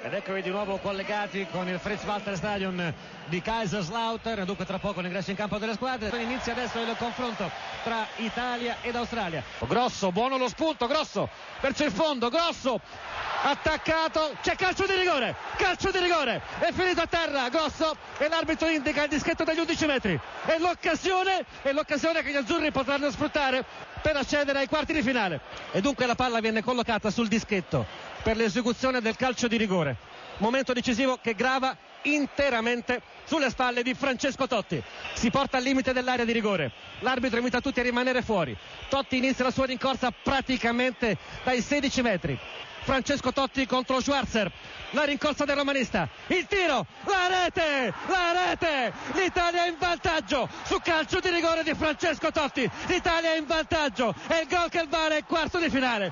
Ed eccovi di nuovo collegati con il Fritz Walter Stadion di Kaiserslautern. Dunque tra poco l'ingresso in campo delle squadre. Inizia adesso il confronto tra Italia ed Australia. Grosso, buono lo spunto, Grosso verso il fondo, Grosso attaccato, c'è calcio di rigore, calcio di rigore, è finito a terra, Grosso e l'arbitro indica il dischetto degli 11 metri. È l'occasione, è l'occasione che gli azzurri potranno sfruttare per accedere ai quarti di finale. E dunque la palla viene collocata sul dischetto per l'esecuzione del calcio di rigore. Momento decisivo che grava interamente sulle spalle di Francesco Totti. Si porta al limite dell'area di rigore. L'arbitro invita tutti a rimanere fuori. Totti inizia la sua rincorsa praticamente dai 16 metri. Francesco Totti contro Schwarzer. La rincorsa del romanista. Il tiro, la rete, la rete. L'Italia in vantaggio su calcio di rigore di Francesco Totti. L'Italia in vantaggio. E il gol che vale è quarto di finale.